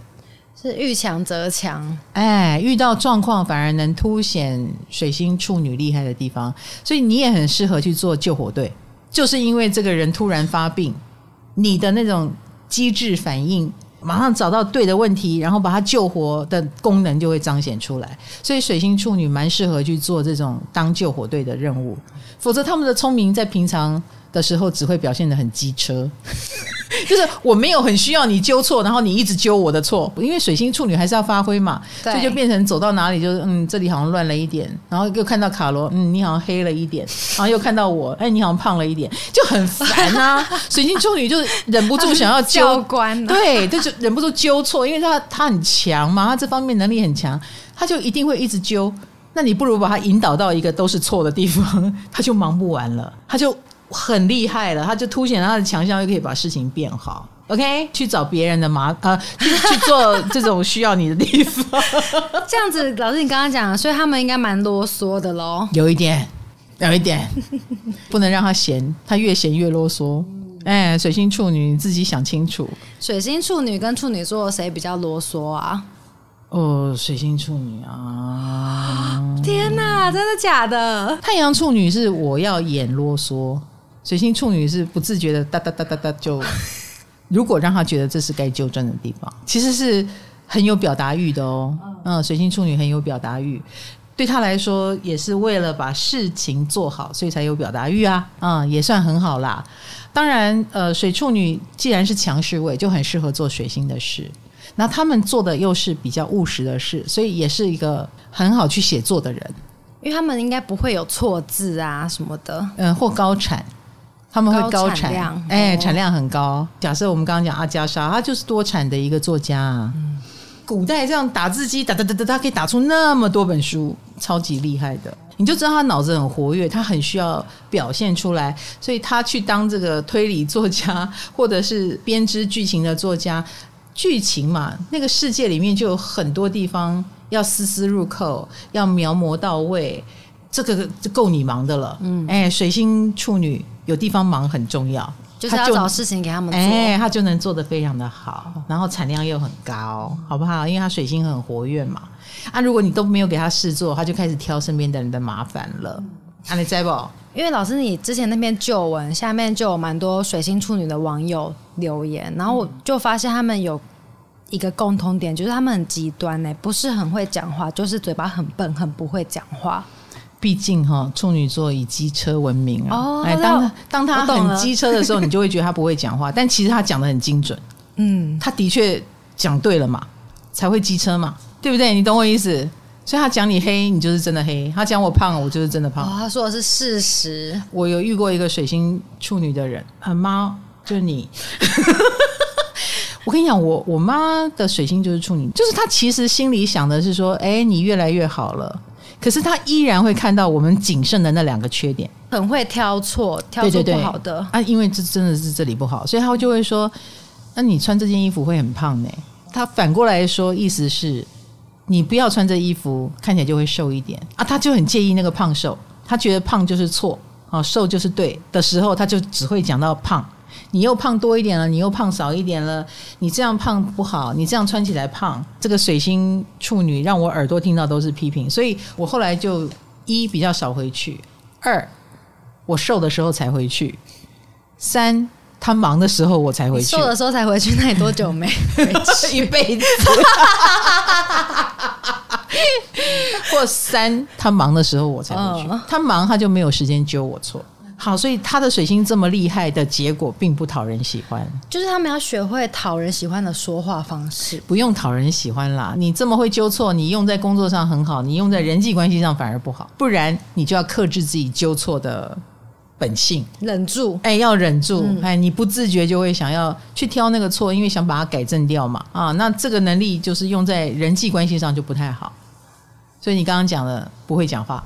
是遇强则强，哎，遇到状况反而能凸显水星处女厉害的地方，所以你也很适合去做救火队，就是因为这个人突然发病，你的那种机智反应，马上找到对的问题，然后把他救活的功能就会彰显出来，所以水星处女蛮适合去做这种当救火队的任务，否则他们的聪明在平常的时候只会表现得很机车。就是我没有很需要你纠错，然后你一直纠我的错，因为水星处女还是要发挥嘛，对所以就变成走到哪里就是嗯，这里好像乱了一点，然后又看到卡罗，嗯，你好像黑了一点，然后又看到我，哎，你好像胖了一点，就很烦啊。水星处女就忍不住想要纠官，对，就是忍不住纠错，因为他他很强嘛，他这方面能力很强，他就一定会一直纠。那你不如把他引导到一个都是错的地方，他就忙不完了，他就。很厉害了，他就凸显他的强项，又可以把事情变好。OK，去找别人的麻呃，去 去做这种需要你的地方。这样子，老师你刚刚讲，所以他们应该蛮啰嗦的喽。有一点，有一点，不能让他闲，他越闲越啰嗦。哎，水星处女，你自己想清楚。水星处女跟处女座谁比较啰嗦啊？哦，水星处女啊！天哪，真的假的？太阳处女是我要演啰嗦。水星处女是不自觉的哒哒哒哒哒就 如果让他觉得这是该纠正的地方，其实是很有表达欲的哦。嗯，水星处女很有表达欲，对他来说也是为了把事情做好，所以才有表达欲啊。嗯，也算很好啦。当然，呃，水处女既然是强势位，就很适合做水星的事。那他们做的又是比较务实的事，所以也是一个很好去写作的人。因为他们应该不会有错字啊什么的，嗯，或高产，他们会高产，量，哎，产量很高。假设我们刚刚讲阿加莎，她就是多产的一个作家啊。嗯，古代这样打字机打打打打，他可以打出那么多本书，超级厉害的。你就知道他脑子很活跃，他很需要表现出来，所以他去当这个推理作家，或者是编织剧情的作家。剧情嘛，那个世界里面就有很多地方要丝丝入扣，要描摹到位，这个就够你忙的了。嗯，哎，水星处女有地方忙很重要，就是要找事情给他们做，哎，他就能做得非常的好，然后产量又很高，好不好？因为他水星很活跃嘛。啊，如果你都没有给他事做，他就开始挑身边的人的麻烦了。啊，你在不？因为老师，你之前那篇旧文下面就有蛮多水星处女的网友留言，然后我就发现他们有一个共同点，就是他们很极端呢，不是很会讲话，就是嘴巴很笨，很不会讲话。毕竟哈，处女座以机车闻名啊。哦，哎，当当他很机车的时候，你就会觉得他不会讲话，但其实他讲的很精准。嗯，他的确讲对了嘛，才会机车嘛，对不对？你懂我意思？所以他讲你黑，你就是真的黑；他讲我胖，我就是真的胖。哦，他说的是事实。我有遇过一个水星处女的人，很妈，就是你。我跟你讲，我我妈的水星就是处女，就是她其实心里想的是说，哎，你越来越好了，可是他依然会看到我们仅剩的那两个缺点，很会挑错，挑错不好的啊，因为这真的是这里不好，所以他就会说，那你穿这件衣服会很胖呢。他反过来说，意思是。你不要穿这衣服，看起来就会瘦一点啊！他就很介意那个胖瘦，他觉得胖就是错啊，瘦就是对的时候，他就只会讲到胖。你又胖多一点了，你又胖少一点了，你这样胖不好，你这样穿起来胖。这个水星处女让我耳朵听到都是批评，所以我后来就一比较少回去，二我瘦的时候才回去，三。他忙的时候我才回去，瘦的时候才回去，那你多久没回去？一辈子。或三，他忙的时候我才回去。哦、他忙他就没有时间揪我错。好，所以他的水星这么厉害的结果并不讨人喜欢。就是他们要学会讨人喜欢的说话方式，不用讨人喜欢啦。你这么会纠错，你用在工作上很好，你用在人际关系上反而不好。不然你就要克制自己纠错的。本性忍住，哎，要忍住，哎，你不自觉就会想要去挑那个错，因为想把它改正掉嘛，啊，那这个能力就是用在人际关系上就不太好，所以你刚刚讲的不会讲话。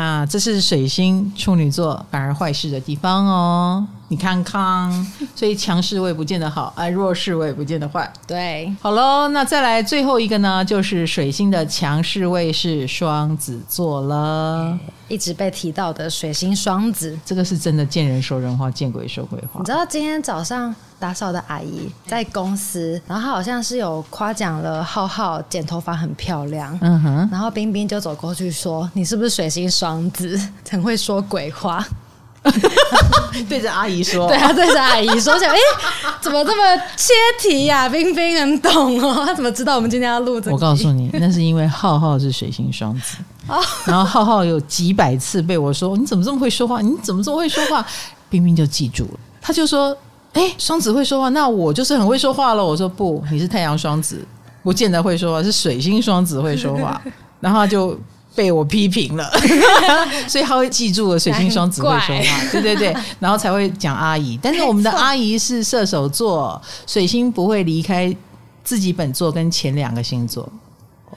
啊，这是水星处女座反而坏事的地方哦。你看看，所以强势位不见得好，哎，弱势位不见得坏。对，好喽，那再来最后一个呢，就是水星的强势位是双子座了。一直被提到的水星双子，这个是真的见人说人话，见鬼说鬼话。你知道今天早上打扫的阿姨在公司，然后她好像是有夸奖了浩浩剪头发很漂亮，嗯哼，然后冰冰就走过去说：“你是不是水星双子？很会说鬼话。” 对着阿姨说，对啊，对着阿姨说，想哎，怎么这么切题呀？冰冰很懂哦，他怎么知道我们今天要录这个？我告诉你，那是因为浩浩是水星双子。然后浩浩有几百次被我说，你怎么这么会说话？你怎么这么会说话？冰冰就记住了，他就说：“哎，双子会说话，那我就是很会说话了。”我说：“不，你是太阳双子，不见得会说话，是水星双子会说话。”然后他就被我批评了，所以他会记住了水星双子会说话，对对对，然后才会讲阿姨。但是我们的阿姨是射手座，水星不会离开自己本座跟前两个星座。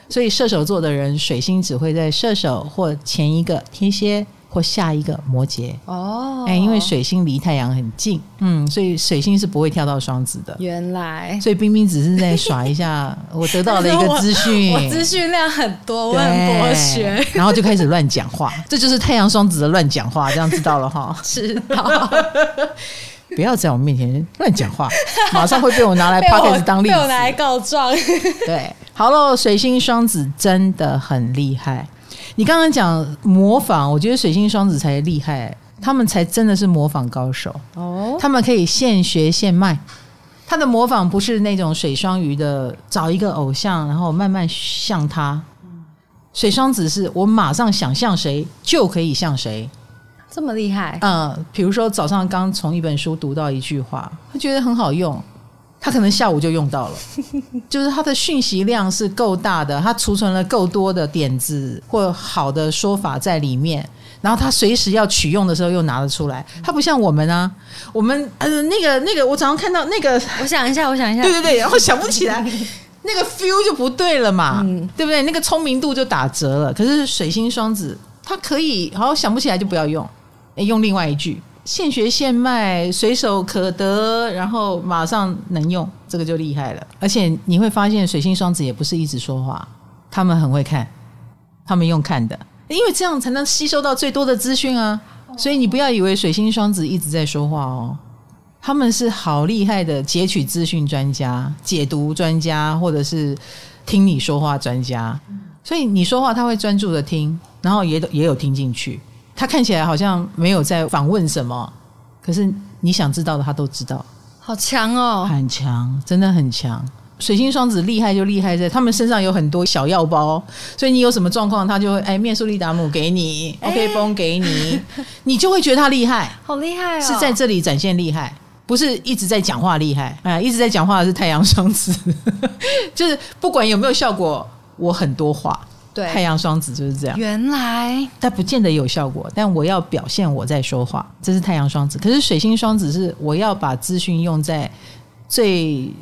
所以射手座的人，水星只会在射手或前一个天蝎或下一个摩羯哦。哎，因为水星离太阳很近，嗯，所以水星是不会跳到双子的。原来，所以冰冰只是在耍一下，我得到了一个资讯，我资讯量很多，我很博学，然后就开始乱讲话，这就是太阳双子的乱讲话，这样知道了哈？知道。不要在我面前乱讲话，马上会被我拿来 podcast 当例子，被我拿来告状。对，好了，水星双子真的很厉害。你刚刚讲模仿，我觉得水星双子才厉害，他们才真的是模仿高手哦。他们可以现学现卖，他的模仿不是那种水双鱼的找一个偶像，然后慢慢像他。水双子是我马上想像谁就可以像谁，这么厉害。嗯，比如说早上刚从一本书读到一句话，他觉得很好用，他可能下午就用到了。就是他的讯息量是够大的，他储存了够多的点子或好的说法在里面。然后他随时要取用的时候又拿得出来，他不像我们啊，我们呃那个那个，我早上看到那个，我想一下，我想一下，对对对，然后想不起来，那个 feel 就不对了嘛，嗯、对不对？那个聪明度就打折了。可是水星双子，他可以好想不起来就不要用，用另外一句，现学现卖，随手可得，然后马上能用，这个就厉害了。而且你会发现，水星双子也不是一直说话，他们很会看，他们用看的。因为这样才能吸收到最多的资讯啊，所以你不要以为水星双子一直在说话哦，他们是好厉害的截取资讯专家、解读专家，或者是听你说话专家。所以你说话他会专注的听，然后也也有听进去。他看起来好像没有在访问什么，可是你想知道的他都知道。好强哦，很强，真的很强。水星双子厉害就厉害在他们身上有很多小药包，所以你有什么状况，他就会哎面素利达姆给你，OK 绷给你，你就会觉得他厉害，好厉害哦！是在这里展现厉害，不是一直在讲话厉害。哎，一直在讲话的是太阳双子，就是不管有没有效果，我很多话。对，太阳双子就是这样。原来，但不见得有效果，但我要表现我在说话，这是太阳双子。可是水星双子是我要把资讯用在最。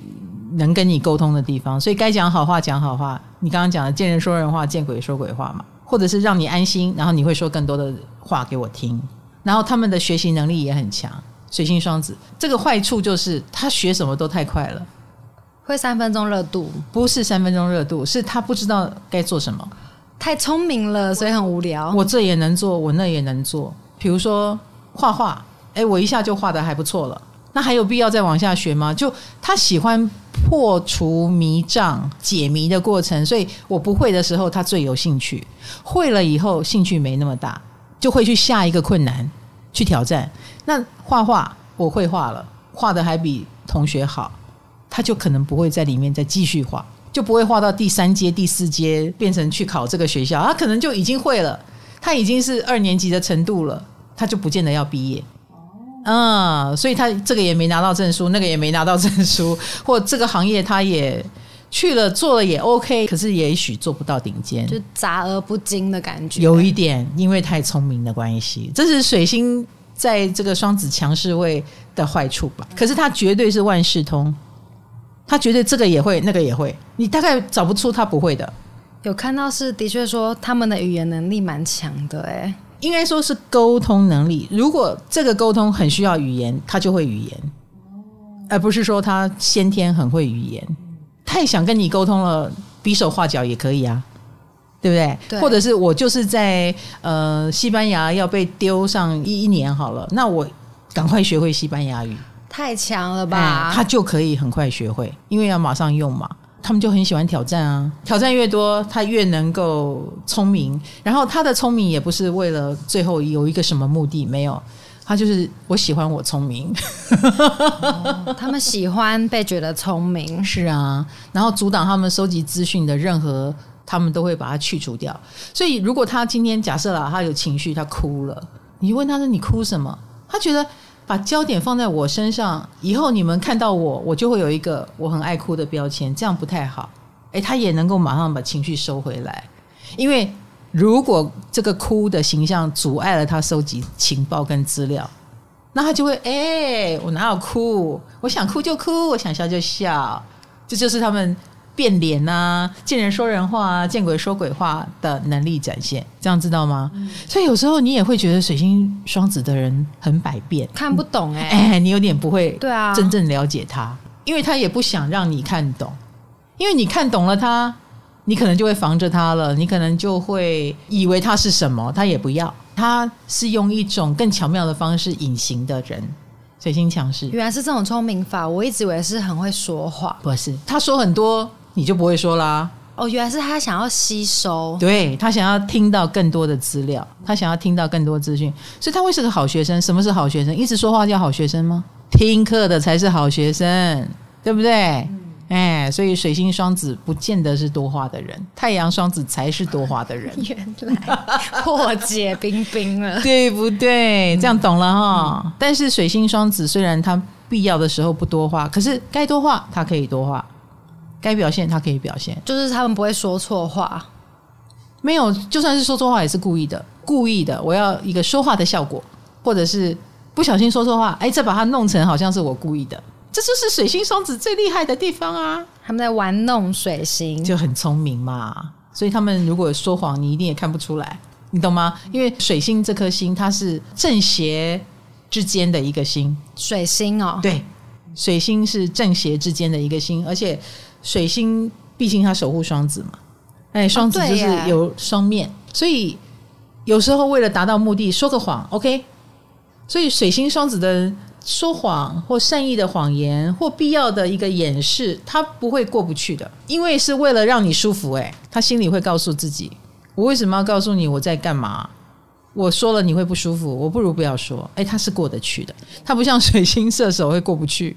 能跟你沟通的地方，所以该讲好话讲好话。你刚刚讲的见人说人话，见鬼说鬼话嘛，或者是让你安心，然后你会说更多的话给我听。然后他们的学习能力也很强。水星双子这个坏处就是他学什么都太快了，会三分钟热度。不是三分钟热度，是他不知道该做什么，太聪明了，所以很无聊。我这也能做，我那也能做。比如说画画，哎，我一下就画得还不错了。那还有必要再往下学吗？就他喜欢破除迷障、解谜的过程，所以我不会的时候，他最有兴趣；会了以后，兴趣没那么大，就会去下一个困难去挑战。那画画我会画了，画得还比同学好，他就可能不会在里面再继续画，就不会画到第三阶、第四阶，变成去考这个学校，他可能就已经会了，他已经是二年级的程度了，他就不见得要毕业。嗯，所以他这个也没拿到证书，那个也没拿到证书，或这个行业他也去了做了也 OK，可是也许做不到顶尖，就杂而不精的感觉，有一点，因为太聪明的关系，这是水星在这个双子强势位的坏处吧？可是他绝对是万事通，他觉得这个也会，那个也会，你大概找不出他不会的。有看到是的确说他们的语言能力蛮强的，哎。应该说是沟通能力。如果这个沟通很需要语言，他就会语言，而不是说他先天很会语言。太想跟你沟通了，比手画脚也可以啊，对不对？对。或者是我就是在呃西班牙要被丢上一一年好了，那我赶快学会西班牙语，太强了吧？嗯，他就可以很快学会，因为要马上用嘛。他们就很喜欢挑战啊，挑战越多，他越能够聪明。然后他的聪明也不是为了最后有一个什么目的，没有，他就是我喜欢我聪明。哦，他们喜欢被觉得聪明，是啊。然后阻挡他们收集资讯的任何，他们都会把它去除掉。所以如果他今天假设了他有情绪，他哭了，你问他说你哭什么？他觉得。把焦点放在我身上，以后你们看到我，我就会有一个我很爱哭的标签，这样不太好。诶，他也能够马上把情绪收回来，因为如果这个哭的形象阻碍了他收集情报跟资料，那他就会诶，我哪有哭？我想哭就哭，我想笑就笑，这就是他们。变脸啊，见人说人话啊，见鬼说鬼话的能力展现，这样知道吗？嗯、所以有时候你也会觉得水星双子的人很百变，看不懂哎、欸，哎，你有点不会对啊，真正了解他，因为他也不想让你看懂，因为你看懂了他，你可能就会防着他了，你可能就会以为他是什么，他也不要，他是用一种更巧妙的方式隐形的人，水星强势，原来是这种聪明法，我一直以为是很会说话，不是，他说很多。你就不会说啦？哦，原来是他想要吸收，对，他想要听到更多的资料，他想要听到更多资讯，所以他会是个好学生。什么是好学生？一直说话叫好学生吗？听课的才是好学生。对不对？哎、嗯，所以水星双子不见得是多话的人，太阳双子才是多话的人。原来破解冰冰了，对不对？这样懂了哈。嗯、但是水星双子虽然他必要的时候不多话，可是该多话他可以多话，该表现他可以表现，就是他们不会说错话。没有，就算是说错话也是故意的，故意的。我要一个说话的效果，或者是不小心说错话，哎，再把它弄成好像是我故意的，这就是水星双子最厉害的地方啊！他们在玩弄水星，就很聪明嘛。所以他们如果说谎，你一定也看不出来，你懂吗？因为水星这颗星，它是正邪之间的一个星。水星哦，对，水星是正邪之间的一个星，而且水星毕竟它守护双子嘛。哎，双子就是有双面，哦、所以有时候为了达到目的，说个谎，OK。所以水星双子的说谎或善意的谎言或必要的一个掩饰，他不会过不去的，因为是为了让你舒服。哎，他心里会告诉自己：我为什么要告诉你我在干嘛？我说了你会不舒服，我不如不要说。哎，他是过得去的，他不像水星射手会过不去，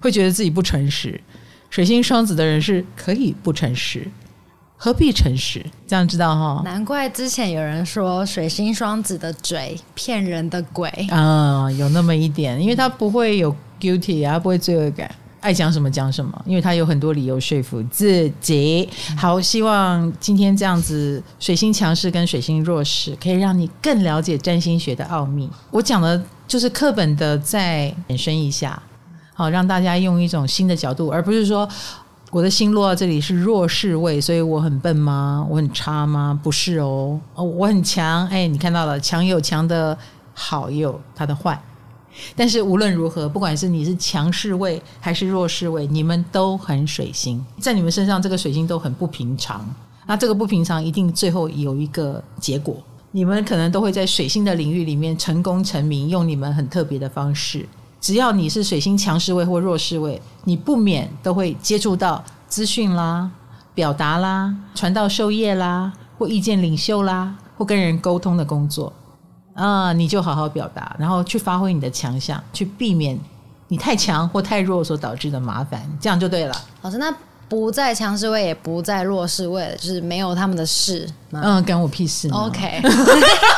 会觉得自己不诚实。水星双子的人是可以不诚实。何必诚实？这样知道哈？难怪之前有人说水星双子的嘴骗人的鬼啊、嗯，有那么一点，因为他不会有 guilty 啊，不会罪恶感，爱讲什么讲什么，因为他有很多理由说服自己。好，希望今天这样子，水星强势跟水星弱势，可以让你更了解占星学的奥秘。我讲的就是课本的再延伸一下，好，让大家用一种新的角度，而不是说。我的星落到这里是弱势位，所以我很笨吗？我很差吗？不是哦，我很强。哎，你看到了，强有强的好，也有它的坏。但是无论如何，不管是你是强势位还是弱势位，你们都很水星，在你们身上这个水星都很不平常。那这个不平常一定最后有一个结果，你们可能都会在水星的领域里面成功成名，用你们很特别的方式。只要你是水星强势位或弱势位，你不免都会接触到资讯啦、表达啦、传道授业啦，或意见领袖啦，或跟人沟通的工作啊，你就好好表达，然后去发挥你的强项，去避免你太强或太弱所导致的麻烦，这样就对了。老师，那。不在强势位，也不在弱势位，就是没有他们的事。嗯，关我屁事。OK，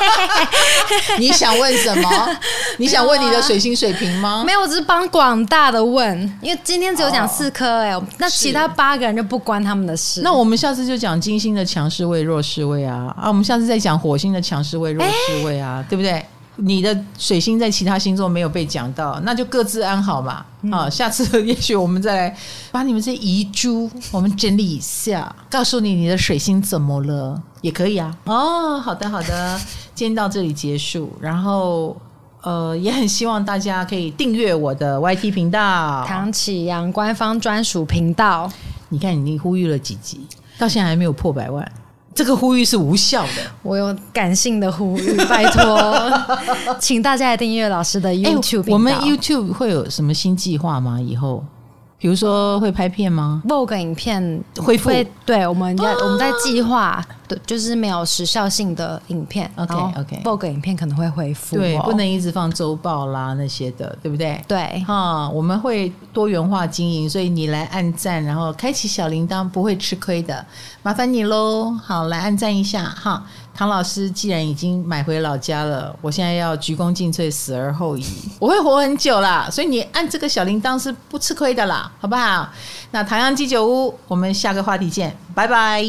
你想问什么？你想问你的水星水平吗？没有，我只是帮广大的问，因为今天只有讲四颗哎、欸，哦、那其他八个人就不关他们的事。那我们下次就讲金星的强势位、弱势位啊啊！我们下次再讲火星的强势位、弱势位啊，欸、对不对？你的水星在其他星座没有被讲到，那就各自安好嘛。啊，下次 也许我们再来把你们这些遗珠我们整理一下，告诉你你的水星怎么了也可以啊。哦，好的好的，今天到这里结束，然后呃也很希望大家可以订阅我的 YT 频道唐启阳官方专属频道。你看你呼吁了几集，到现在还没有破百万。这个呼吁是无效的。我有感性的呼吁，拜托，请大家来订阅老师的 YouTube。我们 YouTube 会有什么新计划吗？以后？比如说会拍片吗？Vogue 影片恢复，对，我们要我们在计划，对，就是没有时效性的影片。OK OK。Vogue 影片可能会恢复，对，不能一直放周报啦那些的，对不对？对，哈，我们会多元化经营，所以你来按赞，然后开启小铃铛，不会吃亏的，麻烦你喽。好，来按赞一下哈。唐老师既然已经买回老家了，我现在要鞠躬尽瘁，死而后已。我会活很久啦，所以你按这个小铃铛是不吃亏的啦，好不好？那唐阳鸡酒屋，我们下个话题见，拜拜。